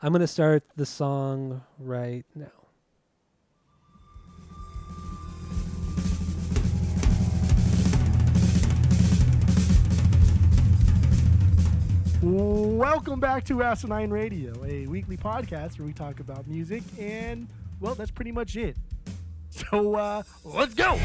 I'm gonna start the song right now. Welcome back to Asinine Radio, a weekly podcast where we talk about music, and well, that's pretty much it. So uh, let's go.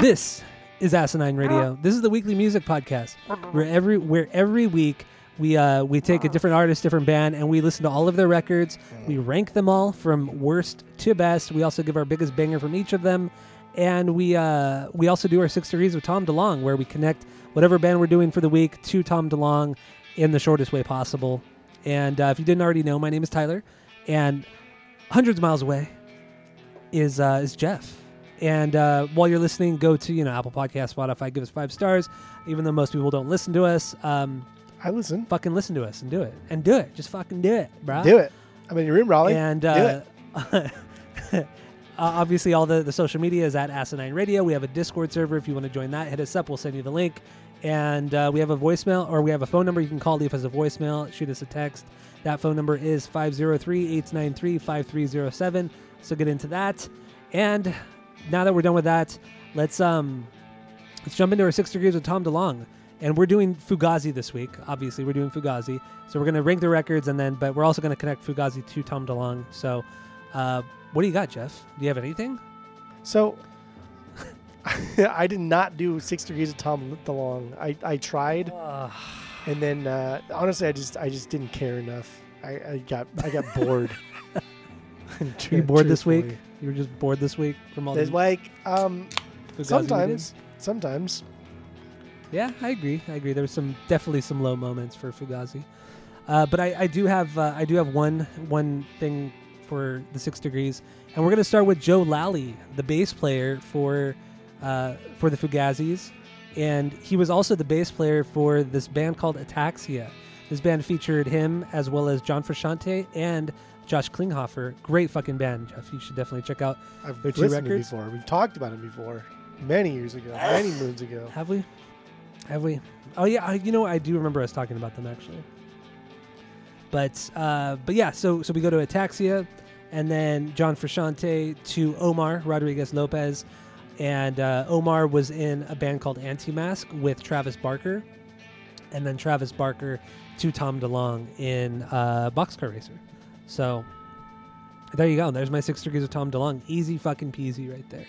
This is Asinine Radio. This is the weekly music podcast where every where every week we uh, we take a different artist, different band, and we listen to all of their records. We rank them all from worst to best. We also give our biggest banger from each of them, and we uh, we also do our six degrees with Tom DeLonge, where we connect whatever band we're doing for the week to Tom DeLonge in the shortest way possible. And uh, if you didn't already know, my name is Tyler, and hundreds of miles away is uh, is Jeff. And uh, while you're listening, go to you know Apple Podcast, Spotify, give us five stars. Even though most people don't listen to us, um, I listen. fucking listen to us and do it and do it. Just fucking do it, bro. Do it. I'm in your room, Raleigh. And Do uh, it. uh, obviously, all the, the social media is at Asinine Radio. We have a Discord server. If you want to join that, hit us up. We'll send you the link. And uh, we have a voicemail or we have a phone number you can call, leave us a voicemail, shoot us a text. That phone number is 503 893 5307. So get into that. And now that we're done with that, let's um let's jump into our six degrees with Tom DeLonge. And we're doing Fugazi this week. Obviously, we're doing Fugazi. So we're gonna rank the records and then but we're also gonna connect Fugazi to Tom DeLonge. So uh what do you got, Jeff? Do you have anything? So, I did not do Six Degrees of Tom DeLonge. I, I tried, and then uh, honestly, I just I just didn't care enough. I, I got I got bored. you bored this week? You were just bored this week from all There's the like um sometimes sometimes Yeah, I agree. I agree. There was some definitely some low moments for Fugazi, uh, but I, I do have uh, I do have one one thing for the six degrees, and we're gonna start with Joe Lally, the bass player for uh, for the Fugazis, and he was also the bass player for this band called Ataxia. This band featured him as well as John Frusciante and Josh Klinghoffer. Great fucking band, Jeff. You should definitely check out. I've Their two listened to records? before. We've talked about it before, many years ago, many moons ago. Have we? Have we? Oh yeah, I, you know I do remember us talking about them actually. But uh, but yeah, so so we go to Ataxia, and then John Frusciante to Omar Rodriguez Lopez, and uh, Omar was in a band called Antemasque with Travis Barker, and then Travis Barker to Tom DeLonge in uh, Boxcar Racer. So there you go. There's my six degrees of Tom DeLonge. Easy fucking peasy right there.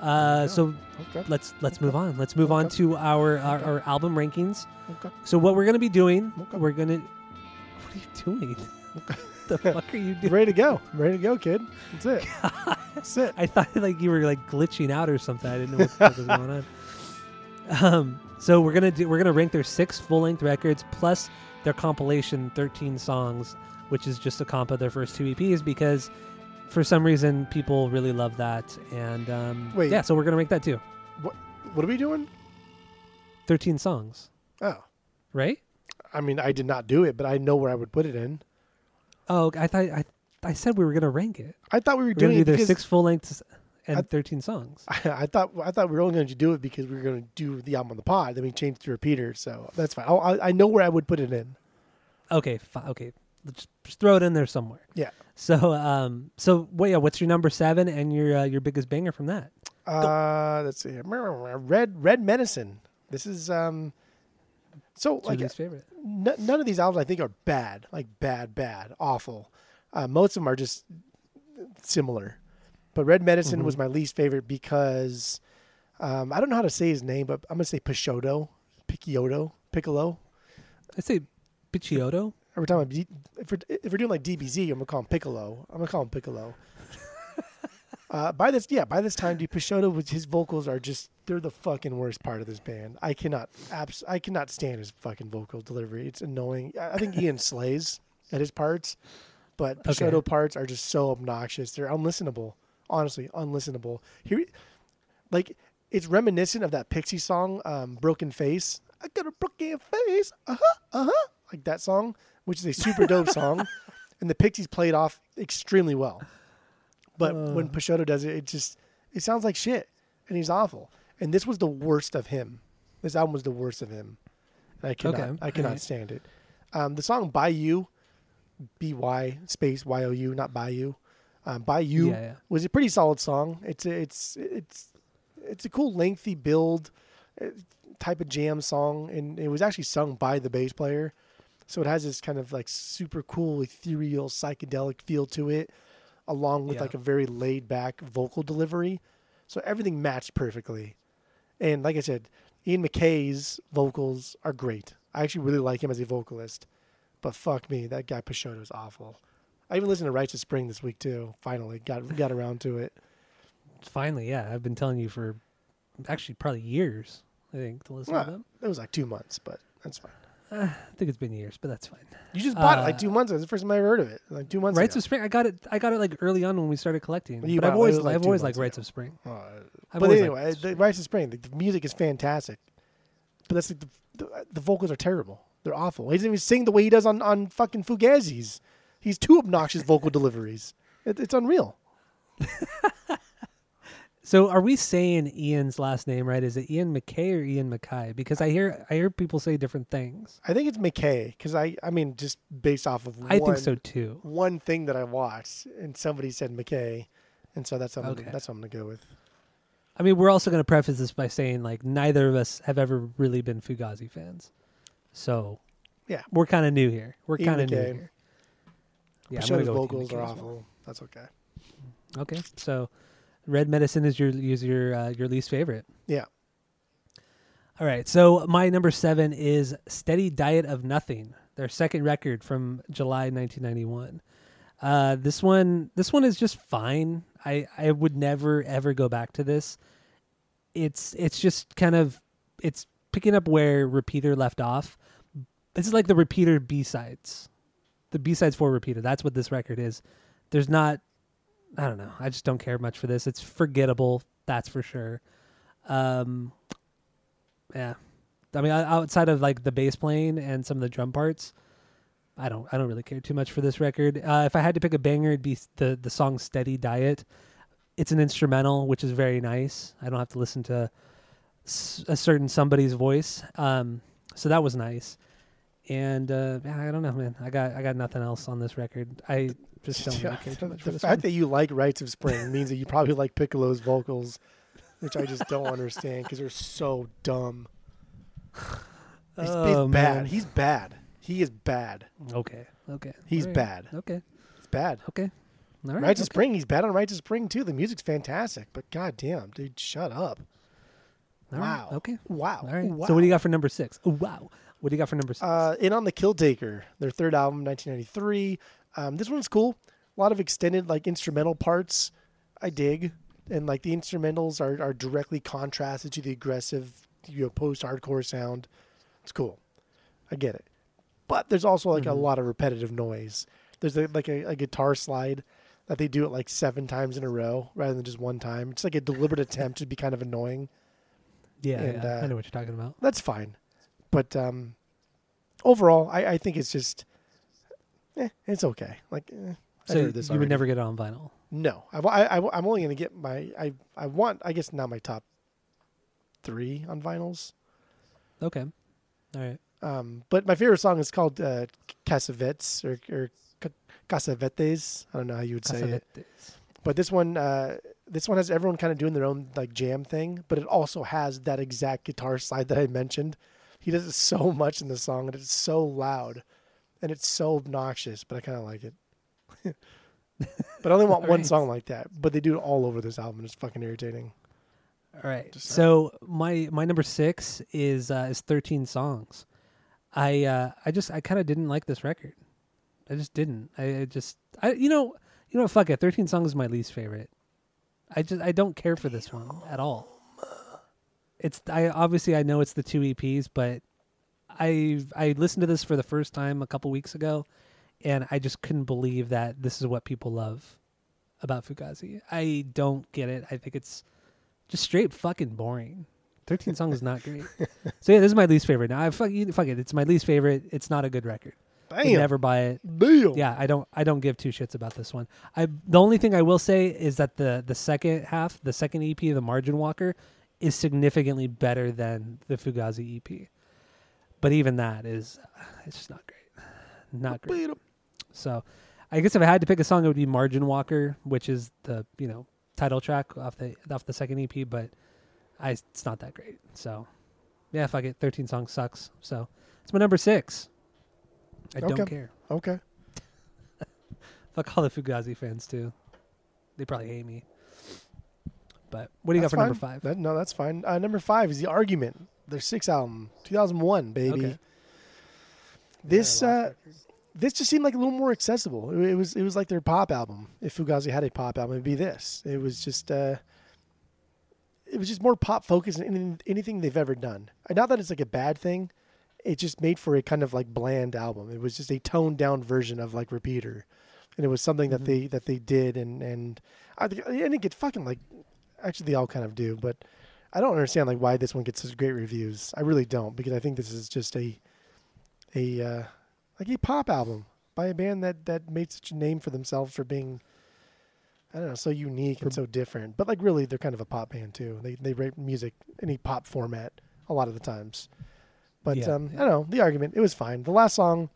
Uh, so Okay. let's let's move on. Let's move on to our, our Okay. our album rankings. Okay. So what we're gonna be doing? Okay. We're gonna. What are you doing? the fuck are you doing? Ready to go. Ready to go, kid. That's it. That's it. I thought like you were like glitching out or something. I didn't know what the fuck was going on. Um, so we're gonna do we're gonna rank their six full length records plus their compilation thirteen songs, which is just a comp of their first two EPs because for some reason people really love that and um, Wait. yeah, so we're gonna rank that too. What what are we doing? Thirteen songs, Oh, right? I mean, I did not do it, but I know where I would put it in. Oh, I thought I I said we were gonna rank it. I thought we were We're doing do it their six full lengths and I- thirteen songs. I, I thought I thought we were only going to do it because we were going to do the album on the pod. Then we changed to repeater, so that's fine. I'll, I I know where I would put it in. Okay, fi- okay. Let's just throw it in there somewhere. Yeah. So, um, so what? Yeah, what's your number seven and your uh, your biggest banger from that? Uh, let's see. Red Red Medicine. This is um. So your like favorite? n- none of these albums I think are bad, like bad, bad, awful. Uh, most of them are just similar. But Red Medicine Mhm. was my least favorite because um, I don't know how to say his name, but I'm gonna say Picciotto, Picciotto, Piccolo. I say Picciotto. Every time I'm, if we're, if we're doing like DBZ, I'm gonna call him Piccolo. I'm gonna call him Piccolo. uh, by this, yeah, by this time, dude, with his vocals are just they're the fucking worst part of this band. I cannot, abs- I cannot stand his fucking vocal delivery. It's annoying. I think Ian slays at his parts, but Picciotto Okay. parts are just so obnoxious. They're unlistenable. Honestly, unlistenable. Here, like it's reminiscent of that Pixie song, um, "Broken Face." I got a broken face, uh huh, uh huh, like that song, which is a super dope song, and the Pixies played off extremely well. But when Uh. Does it, it just it sounds like shit, and he's awful. And this was the worst of him. This album was the worst of him. And I cannot, Okay, I cannot alright. stand it. Um, the song "By You," B Y space Y O U, not by you. Um, by you Yeah, yeah. was a pretty solid song. It's a, it's it's it's a cool lengthy build uh, type of jam song, and it was actually sung by the bass player, so it has this kind of like super cool ethereal psychedelic feel to it, along with Yeah. like a very laid back vocal delivery. So everything matched perfectly, and like I said, Ian MacKaye's vocals are great. I actually really like him as a vocalist, but fuck me, that guy Picciotto is awful. I even listened to Rites of Spring this week too. Finally, got got around to it. Finally, yeah. I've been telling you for actually probably years. I think to listen Well, to them. It was like two months, but that's fine. I think it's been years, but that's fine. You just bought it like Uh, two months ago. It's the first time I ever heard of it. Like two months Rites ago. of Spring. I got it. I got it like early on when we started collecting. You but I've always, like, I've always liked Rites ago. of Spring. Uh, but anyway, Rites of Spring, the, the music is fantastic, but that's like the, the the vocals are terrible. They're awful. He doesn't even sing the way he does on on fucking Fugazis. He's two obnoxious vocal deliveries. It, it's unreal. So, are we saying Ian's last name right? Is it Ian MacKaye or Ian MacKaye? Because I hear I hear people say different things. I think it's MacKaye because I I mean just based off of I one, think so too. one thing that I watched and somebody said MacKaye, and so that's what I'm, Okay. that's what I'm gonna go with. I mean, we're also going to preface this by saying like neither of us have ever really been Fugazi fans, so Yeah. we're kind of new here. We're kind of new here. Yeah, I'm gonna go vocals are as well. awful. That's okay. Okay, so Red Medicine is your is your uh, your least favorite. Yeah. All right, so my number seven is Steady Diet of Nothing, their second record from July 1991. Uh, this one, this one is just fine. I I would never ever go back to this. It's it's just kind of it's picking up where Repeater left off. This is like the Repeater B sides, the B sides for Repeater. That's what this record is. There's not, I don't know. I just don't care much for this. It's forgettable. That's for sure. Um, yeah, I mean, outside of like the bass playing and some of the drum parts, I don't, I don't really care too much for this record. Uh, if I had to pick a banger, it'd be the the song "Steady Diet." It's an instrumental, which is very nice. I don't have to listen to s- a certain somebody's voice. Um, so that was nice. And uh, yeah, I don't know, man. I got I got nothing else on this record. I just don't really care too much for the this fact one. that you like Rites of Spring means that you probably like Piccolo's vocals, which I just don't understand because they're so dumb. He's, he's Oh, bad. man. He's bad. He is bad. Okay, okay. He's All right. bad. Okay, It's bad. okay. All right. Rites of okay. Spring. He's bad on Rites of Spring too. The music's fantastic, but goddamn, dude, shut up. All right, wow. Okay. Wow. All right. Wow. So what do you got for number six? Oh, wow. What do you got for number six? Uh, in on the Kill Taker, their third album, 1993. Um, this one's cool. A lot of extended like instrumental parts. I dig, and like the instrumentals are are directly contrasted to the aggressive, you know, post-hardcore sound. It's cool. I get it, but there's also like a Mhm. lot of repetitive noise. There's a, like a, a guitar slide that they do it like seven times in a row rather than just one time. It's like a deliberate attempt to be kind of annoying. Yeah, and, yeah, uh, I know what you're talking about. That's fine. But um, overall, I, I think it's just, eh, it's okay. Like, eh, So heard this you would never get it on vinyl. No, I, I, I, am only going to get my, I, I want, I guess now my top three on vinyls. Okay. All right. Um, but my favorite song is called uh, Cassavetes or, or. I don't know how you would say it. But this one, uh, this one has everyone kind of doing their own like jam thing, but it also has that exact guitar slide that I mentioned. He does it so much in the song, and it's so loud, and it's so obnoxious. But I kind of like it. but I only want one Alright. song like that. But they do it all over this album. It's fucking irritating. All right. Just So my my number six is uh, is 13 songs. I uh, I just I kind of didn't like this record. I just didn't. I, I just I you know you know fuck it. 13 songs is my least favorite. I just I don't care for this one at all. It's I obviously I know it's the two EPs, but I I listened to this for the first time a couple weeks ago, and I just couldn't believe that this is what people love about Fugazi. I don't get it. I think it's just straight fucking boring. 13 songs is not great. so yeah, this is my least favorite. Now I fuck, you- fuck it. It's my least favorite. It's not a good record. Would Never buy it. Damn. Yeah, I don't. I don't give two shits about this one. I the only thing I will say is that the the second half, the second EP, the Margin Walker, is significantly better than the Fugazi EP. But even that is, it's just not great. Not great. So, I guess if I had to pick a song, it would be Margin Walker, which is the you know title track off the off the second EP. But I, it's not that great. So, yeah, fuck it. Thirteen songs sucks. So it's my number six. I don't care. Okay. Fuck all the Fugazi fans too. They probably hate me. But what do you That's got for number five? That, no, that's fine. Uh, number five is the argument. Their sixth album, 2001, baby. Okay. This uh, this just seemed like a little more accessible. It, it was it was like their pop album. If Fugazi had a pop album, it'd be this. It was just uh, it was just more pop focused than anything they've ever done. Not that it's like a bad thing. It just made for a kind of like bland album. It was just a toned down version of like Repeater, and it was something Mhm. that they that they did and and I think and it gets fucking like actually they all kind of do, but I don't understand like why this one gets such great reviews. I really don't because I think this is just a a uh, like a pop album by a band that that made such a name for themselves for being I don't know so unique and so different. But like really, they're kind of a pop band too. They they write music any pop format a lot of the times. But Yeah, um. I don't know the argument. It was fine. The last song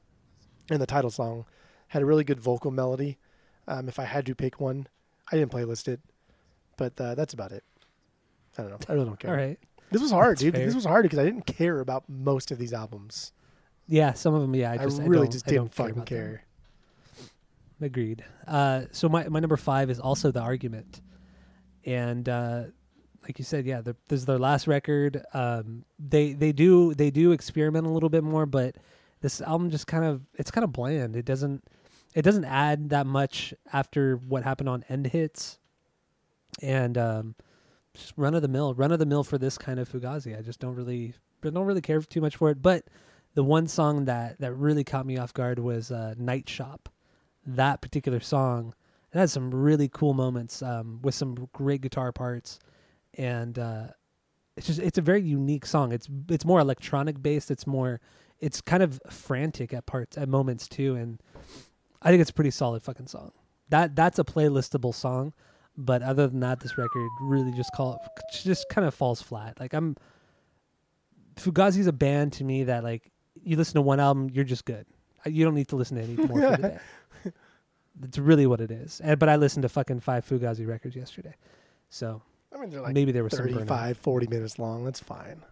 and the title song had a really good vocal melody. Um, if I had to pick one, I didn't playlist it, but uh, that's about it. I don't know. I really don't care. All right. This was hard, That's dude. fair. This was hard because I didn't care about most of these albums. Yeah, some of them. Yeah, I just I really just I don't didn't fucking them. care. Agreed. Uh, so my my number five is also the argument, and uh, like you said, yeah, this is their last record. Um, they they do they do experiment a little bit more, but this album just kind of it's kind of bland. It doesn't it doesn't add that much after what happened on End Hits, and um, just run of the mill, run of the mill for this kind of Fugazi. I just don't really don't really care too much for it. But the one song that that really caught me off guard was uh, Night Shop that particular song. It has some really cool moments um, with some great guitar parts, and uh, it's just it's a very unique song. It's it's more electronic based. It's more it's kind of frantic at parts at moments too, and I think it's a pretty solid fucking song. That that's a playlistable song, but other than that, this record really just call just kind of falls flat. Like I'm Fugazi's a band to me that like you listen to one album, you're just good. Uh, You don't need to listen to any more for the day. That's really what it is. And, but I listened to fucking five Fugazi records yesterday, so I mean, they're like maybe there was 35, 40 minutes long. That's fine.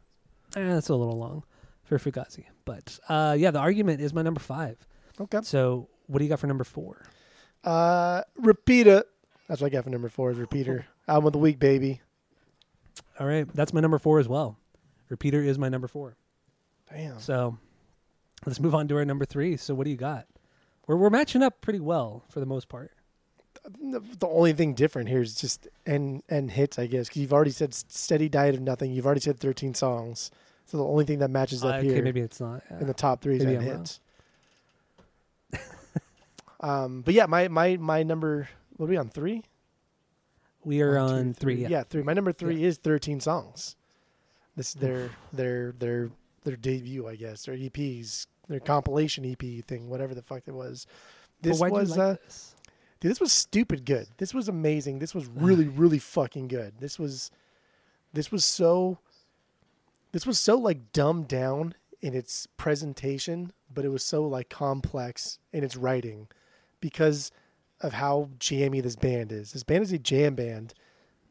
Eh, that's a little long for Fugazi, but uh, yeah, the argument is my number five. Okay. So what do you got for number four? Uh, Repeater. That's what I got for number four is Repeater. Album of the week, baby. All right, that's my number four as well. Repeater is my number four. Damn. So let's move on to our number three. So what do you got? We're we're matching up pretty well for the most part. The, only thing different here is just and End Hits, I guess, because you've already said steady diet of nothing. You've already said 13 songs. So the only thing that matches up Uh, here maybe it's not. in the top three is Maybe hits. um, but yeah, my my my number. What are we on three? we are One, two, on three. Yeah. three. My number three is 13 songs. This is their their their their debut, I guess, their EPs, their compilation EP thing, whatever the fuck it was. This was like uh, this? Dude, this was stupid good. This was amazing. This was really really fucking good. This was this was so this was so like dumbed down in its presentation, but it was so like complex in its writing because of how jammy this band is. This band is a jam band,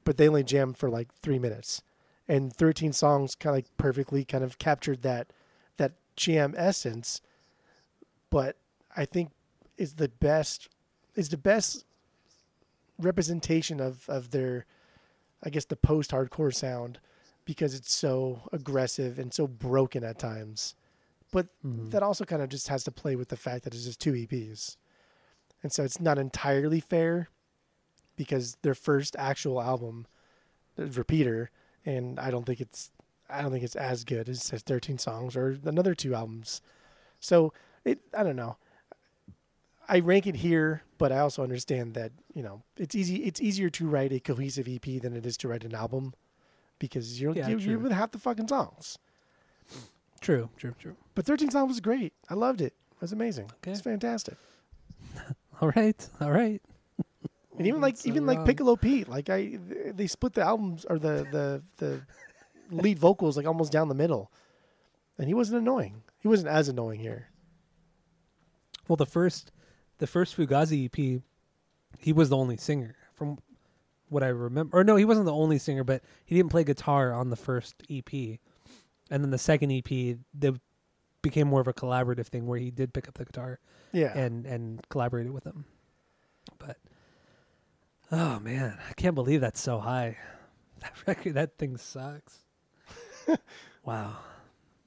but they only jam for like three minutes, and thirteen songs kind of like perfectly kind of captured that that jam essence. But I think is the best is the best representation of of their, I guess the post hardcore sound, because it's so aggressive and so broken at times. But Mhm. that also kind of just has to play with the fact that it's just two EPs. And so it's not entirely fair because their first actual album is Repeater and I don't think it's I don't think it's as good as, as 13 songs or another two albums. So it I don't know. I rank it here, but I also understand that, you know, it's easy it's easier to write a cohesive EP than it is to write an album. because you're Yeah, you're, you're with half the fucking songs. True, true, true. But 13 songs was great. I loved it. It was amazing. Okay. It's fantastic. All right, all right. And even like So even like. Piccolo Pete, like I they split the albums or the the the lead vocals like almost down the middle, and he wasn't annoying. He wasn't as annoying here. Well, the first, the first Fugazi EP, he was the only singer from what I remember. Or no, he wasn't the only singer, but he didn't play guitar on the first EP. And then the second EP, they became more of a collaborative thing where he did pick up the guitar Yeah, and and collaborated with them. But oh man, I can't believe that's so high. That record, that thing sucks. wow.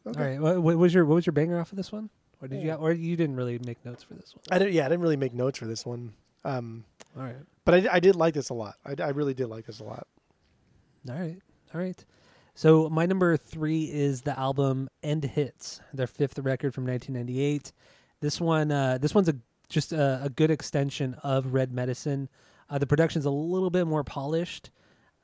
Okay. All right. What, what was your what was your banger off of this one? Or did you Yeah. or you didn't really make notes for this one? I didn't. Yeah, I didn't really make notes for this one. Um, All right. but I, I did like this a lot. I, I really did like this a lot. All right. All right. So my number three is the album End Hits, their fifth record from 1998. This one, uh, this one's a just a, a good extension of Red Medicine. Uh, the production's a little bit more polished,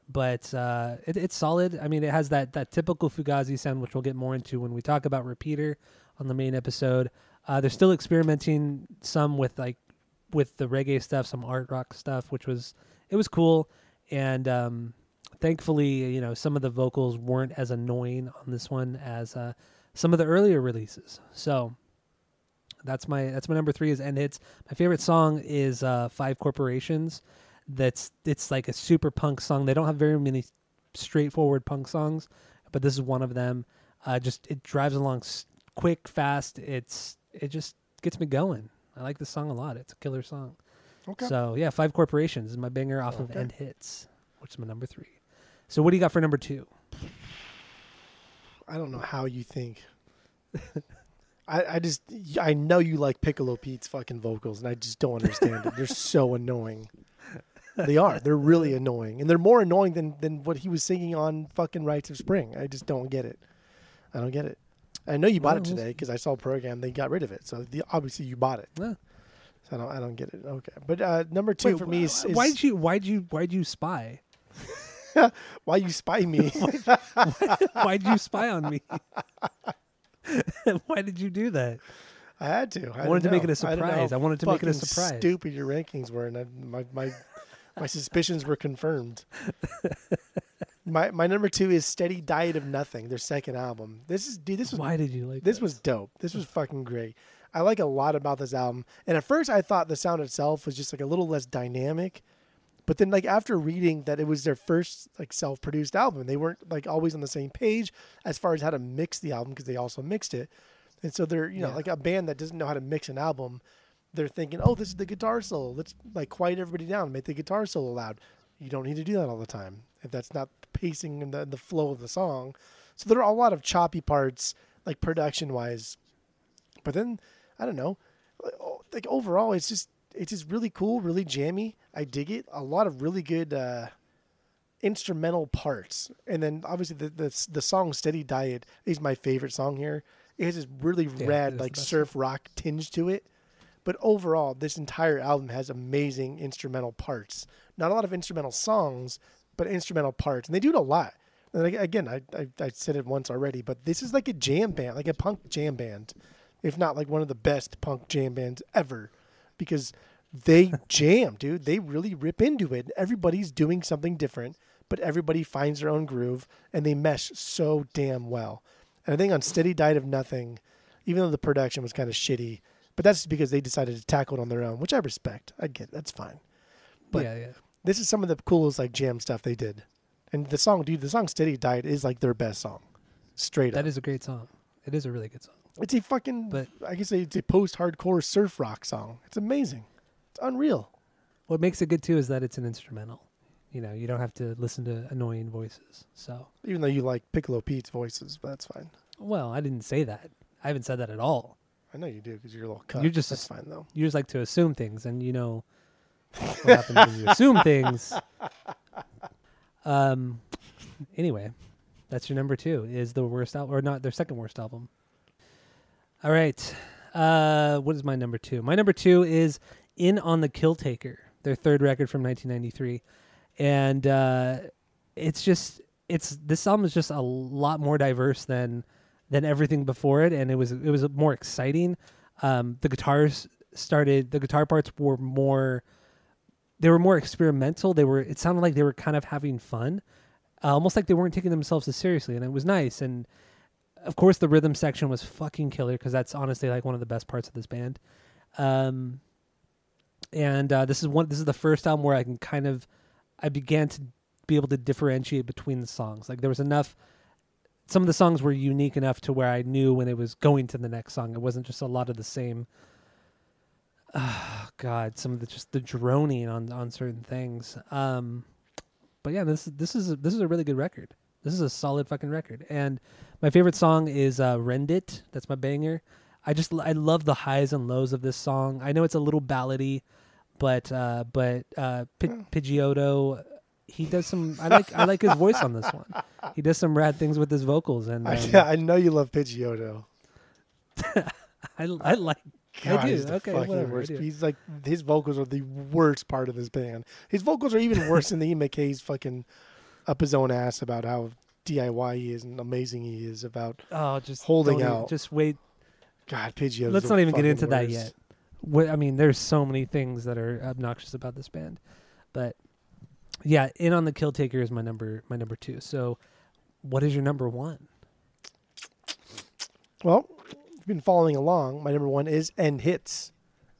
but uh, it, it's solid. I mean, it has that that typical Fugazi sound, which we'll get more into when we talk about Repeater on the main episode. Uh, they're still experimenting some with like with the reggae stuff, some art rock stuff, which was it was cool, and um, thankfully, you know, some of the vocals weren't as annoying on this one as uh, some of the earlier releases. So that's my that's my number three is end hits. My favorite song is uh, Five Corporations. That's it's like a super punk song. They don't have very many straightforward punk songs, but this is one of them. Uh, just it drives along quick, fast. It's it just gets me going. I like this song a lot. It's a killer song. Okay. So yeah, Five Corporations is my banger off of End Hits, which is my number three. So what do you got for number two? I don't know how you think. I, I just I know you like Piccolo Pete's fucking vocals, and I just don't understand it. They're so annoying. They are. They're really annoying, and they're more annoying than than what he was singing on fucking Rites of Spring. I just don't get it. I don't get it. I know you bought it today because I saw a program. They got rid of it, so the, obviously you bought it. Yeah. So I don't. I don't get it. Okay, but uh, number two Wait, for me is, is why did you why'd you why did you spy? why you spy me. why did you spy on me? Why did you do that? I had to. I, I wanted to make it know. a I know surprise. how I wanted to make it a surprise. Stupid your rankings were, and I, my my my suspicions were confirmed. My my number two is Steady Diet of Nothing, their second album. This is dude. This was Why did you like this was dope. This was fucking great. I like a lot about this album. And at first, I thought the sound itself was just like a little less dynamic. But then, like after reading that it was their first like self-produced album, they weren't like always on the same page as far as how to mix the album because they also mixed it. And so they're you know Yeah. like a band that doesn't know how to mix an album. They're thinking, oh, this is the guitar solo. Let's like quiet everybody down, make the guitar solo loud. You don't need to do that all the time if that's not pacing and the, the flow of the song. So there are a lot of choppy parts, like production wise. But then I don't know, like overall, it's just it's just really cool, really jammy. I dig it. A lot of really good uh, instrumental parts, and then obviously the, the the song "Steady Diet" is my favorite song here. It has this really it rad like the surf rock tinge to it. But overall, this entire album has amazing instrumental parts. Not a lot of instrumental songs, but instrumental parts, and they do it a lot. And again, I, I I said it once already, but this is like a jam band, like a punk jam band, if not like one of the best punk jam bands ever, because they jam, dude. They really rip into it. Everybody's doing something different, but everybody finds their own groove, and they mesh so damn well. And I think on Steady Diet of Nothing, even though the production was kind of shitty, but that's because they decided to tackle it on their own, which I respect. I get that's fine. but- yeah, yeah. This is some of the coolest like jam stuff they did. And the song, dude, the song Steady Diet is like their best song. Straight up. That is a great song. It is a really good song. it's a fucking But- I guess it's a post hardcore surf rock song. It's amazing. It's unreal. What makes it good too is that it's an instrumental. You know, you don't have to listen to annoying voices. So, Even though you like Piccolo Pete's voices, but that's fine. well, I didn't say that. I haven't said that at all. I know you do because you're a little cut. You're just that's fine though. You just like to assume things, and you know what happens when you assume things. Um. Anyway, that's your number two. Is the worst album, or not their second worst album? All right. Uh, what is my number two? My number two is "In on the Kill Taker," their third record from 1993, and uh, it's just it's this album is just a lot more diverse than than everything before it, and it was it was more exciting. Um, the guitars started the guitar parts were more they were more experimental. They were it sounded like they were kind of having fun, uh, almost like they weren't taking themselves as seriously, and it was nice. And of course, the rhythm section was fucking killer because that's honestly like one of the best parts of this band. Um, and uh, this is one. This is the first album where I can kind of I began to be able to differentiate between the songs. Like there was enough. Some of the songs were unique enough to where I knew when it was going to the next song. It wasn't just a lot of the same. Oh, God, some of the just the droning on on certain things. Um, but yeah, this this is a, this is a really good record. This is a solid fucking record. And my favorite song is uh, "Rend It." That's my banger. I just I love the highs and lows of this song. I know it's a little ballady, but uh, but uh, P-. Pidgeotto, he does some. I like I like his voice on this one. He does some rad things with his vocals, and um, I, I know you love Pidgeotto. I I like. I do. he's the Okay, fucking whatever, worst. He's like his vocals are the worst part of this band. His vocals are even worse than the MacKaye's fucking up his own ass about how DIY he is and amazing he is about Oh, just Holding even- out. Just wait. God Pidgeotto. Let's not even get into that yet. What I mean, there's so many things that are obnoxious about this band, but yeah, in on the kill taker is my number my number two. So, what is your number one? Well, been following along. My number one is End Hits.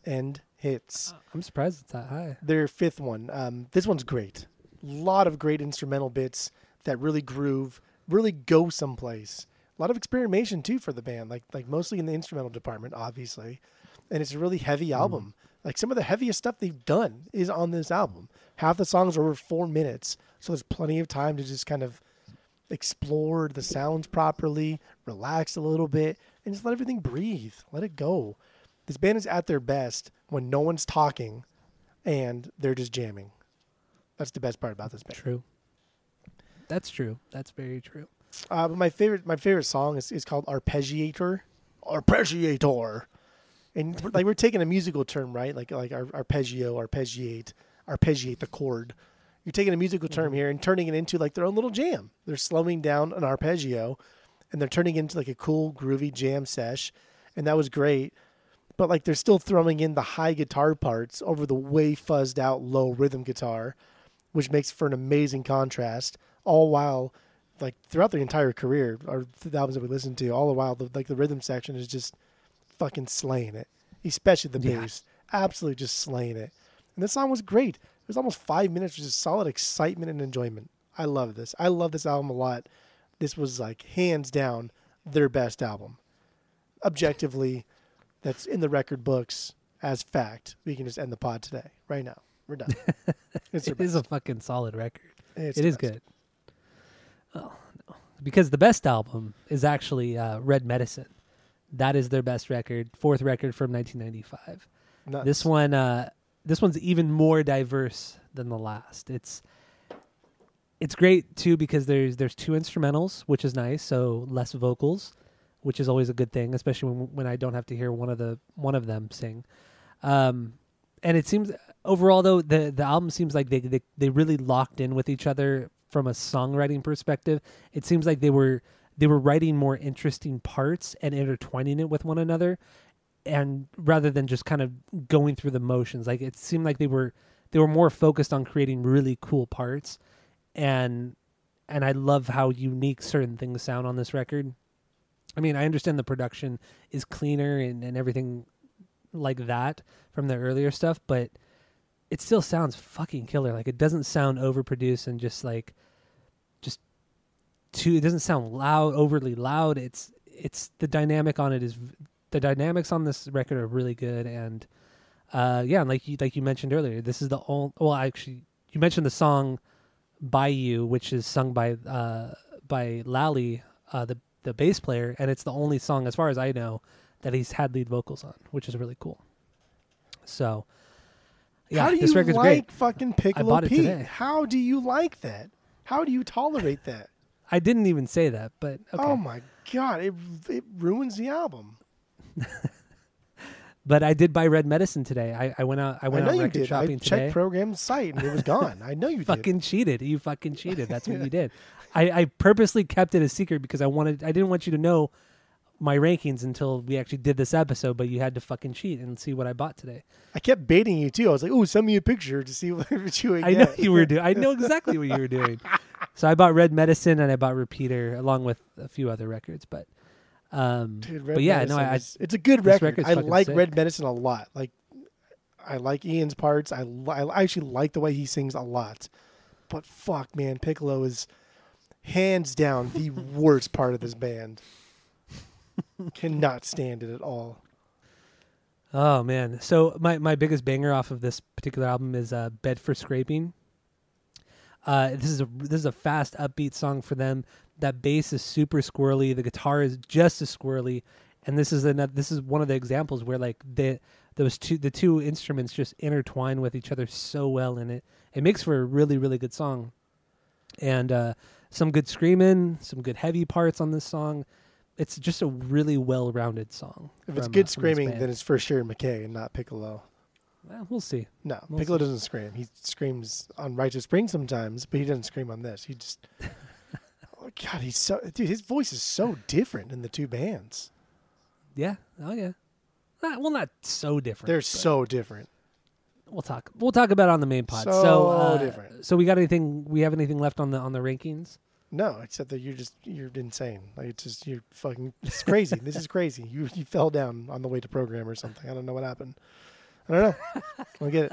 End Hits. I'm surprised it's that high. Their fifth one. Um, this one's great. A lot of great instrumental bits that really groove, really go someplace. A lot of experimentation too for the band, like like mostly in the instrumental department, obviously. And it's a really heavy album. Like some of the heaviest stuff they've done is on this album. Half the songs are over four minutes, so there's plenty of time to just kind of explore the sounds properly, relax a little bit, and just let everything breathe. Let it go. This band is at their best when no one's talking and they're just jamming. That's the best part about this band. True. That's true. That's very true. Uh, but my favorite, my favorite song is, is called Arpeggiator. Arpeggiator, and like we're taking a musical term, right? Like like ar- arpeggio, arpeggiate, arpeggiate the chord. You're taking a musical term here and turning it into like their own little jam. They're slowing down an arpeggio, and they're turning into like a cool, groovy jam sesh, and that was great. But like they're still throwing in the high guitar parts over the way fuzzed out low rhythm guitar, which makes for an amazing contrast. All while like throughout their entire career or the albums that we listened to, all the while the like the rhythm section is just fucking slaying it. Especially the Yeah. bass. Absolutely just slaying it. And this song was great. It was almost five minutes of just solid excitement and enjoyment. I love this. I love this album a lot. This was like hands down their best album. Objectively, that's in the record books as fact. We can just end the pod today, right now. We're done. It's their It is a fucking solid record. It's It is good. Oh no, because the best album is actually uh, Red Medicine. That is their best record, fourth record from 1995. Nuts. This one, uh, this one's even more diverse than the last. It's it's great too because there's there's two instrumentals, which is nice. So less vocals, which is always a good thing, especially when when I don't have to hear one of the one of them sing. Um, and it seems overall though the the album seems like they, they they really locked in with each other from a songwriting perspective. It seems like they were they were writing more interesting parts and intertwining it with one another and rather than just kind of going through the motions like it seemed like they were they were more focused on creating really cool parts and and I love how unique certain things sound on this record. I mean, I understand the production is cleaner and, and everything like that from the earlier stuff, but it still sounds fucking killer. Like it doesn't sound overproduced and just like just too it doesn't sound loud, overly loud. It's it's the dynamic on it is the dynamics on this record are really good and uh yeah, like you like you mentioned earlier, this is the only well actually you mentioned the song by you which is sung by uh by Lally uh the the bass player and it's the only song as far as I know that he's had lead vocals on, which is really cool. So yeah, How do this you record's like great. fucking Piccolo Pete? How do you like that? How do you tolerate that? I didn't even say that, but okay. Oh my god, it it ruins the album. But I did buy Red Medicine today. I, I went out. I I went know out you record did. I shopping checked today. program's site and it was gone. I know you did. fucking cheated. You fucking cheated. That's what you did. I, I purposely kept it a secret because I wanted. I didn't want you to know my rankings until we actually did this episode. But you had to fucking cheat and see what I bought today. I kept baiting you too. I was like, "Oh, send me a picture to see what, what you would I know you were doing. I know exactly what you were doing. So I bought Red Medicine and I bought Repeater along with a few other records. But um, Dude, but yeah, no, Medicine I, I is- it's a good record. I like sick. Red Medicine a lot. Like, I like Ian's parts. I, li- I actually like the way he sings a lot. But fuck, man, Piccolo is hands down the worst part of this band. Cannot stand it at all. Oh man! So my, my biggest banger off of this particular album is uh, "Bed for Scraping." Uh, this is a this is a fast, upbeat song for them. That bass is super squirrely. The guitar is just as squirrely, and this is another. This is one of the examples where like the those two the two instruments just intertwine with each other so well, and it it makes for a really really good song. And uh, some good screaming, some good heavy parts on this song. It's just a really well rounded song. If it's good uh, screaming, then it's for sure MacKaye and not Piccolo. Well, we'll see. No, We'll Piccolo see. doesn't scream. He screams on Rites of Spring sometimes, but he doesn't scream on this. He just. God, he's so dude. His voice is so different in the two bands. Yeah. Oh yeah. Not, well, not so different. They're so different. We'll talk. We'll talk about it on the main pod. So, So uh, different. So we got anything? We have anything left on the on the rankings? No, except that you're just you're insane. Like it's just you're fucking. It's crazy. this is crazy. You you fell down on the way to program or something. I don't know what happened. I don't know. I get it.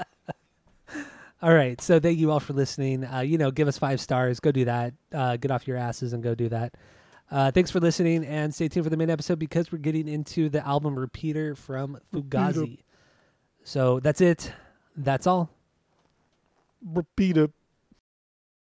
All right. So thank you all for listening. Uh, you know, give us five stars. Go do that. Uh, get off your asses and go do that. Uh, thanks for listening and stay tuned for the main episode because we're getting into the album Repeater from Fugazi. So that's it. That's all. Repeat it.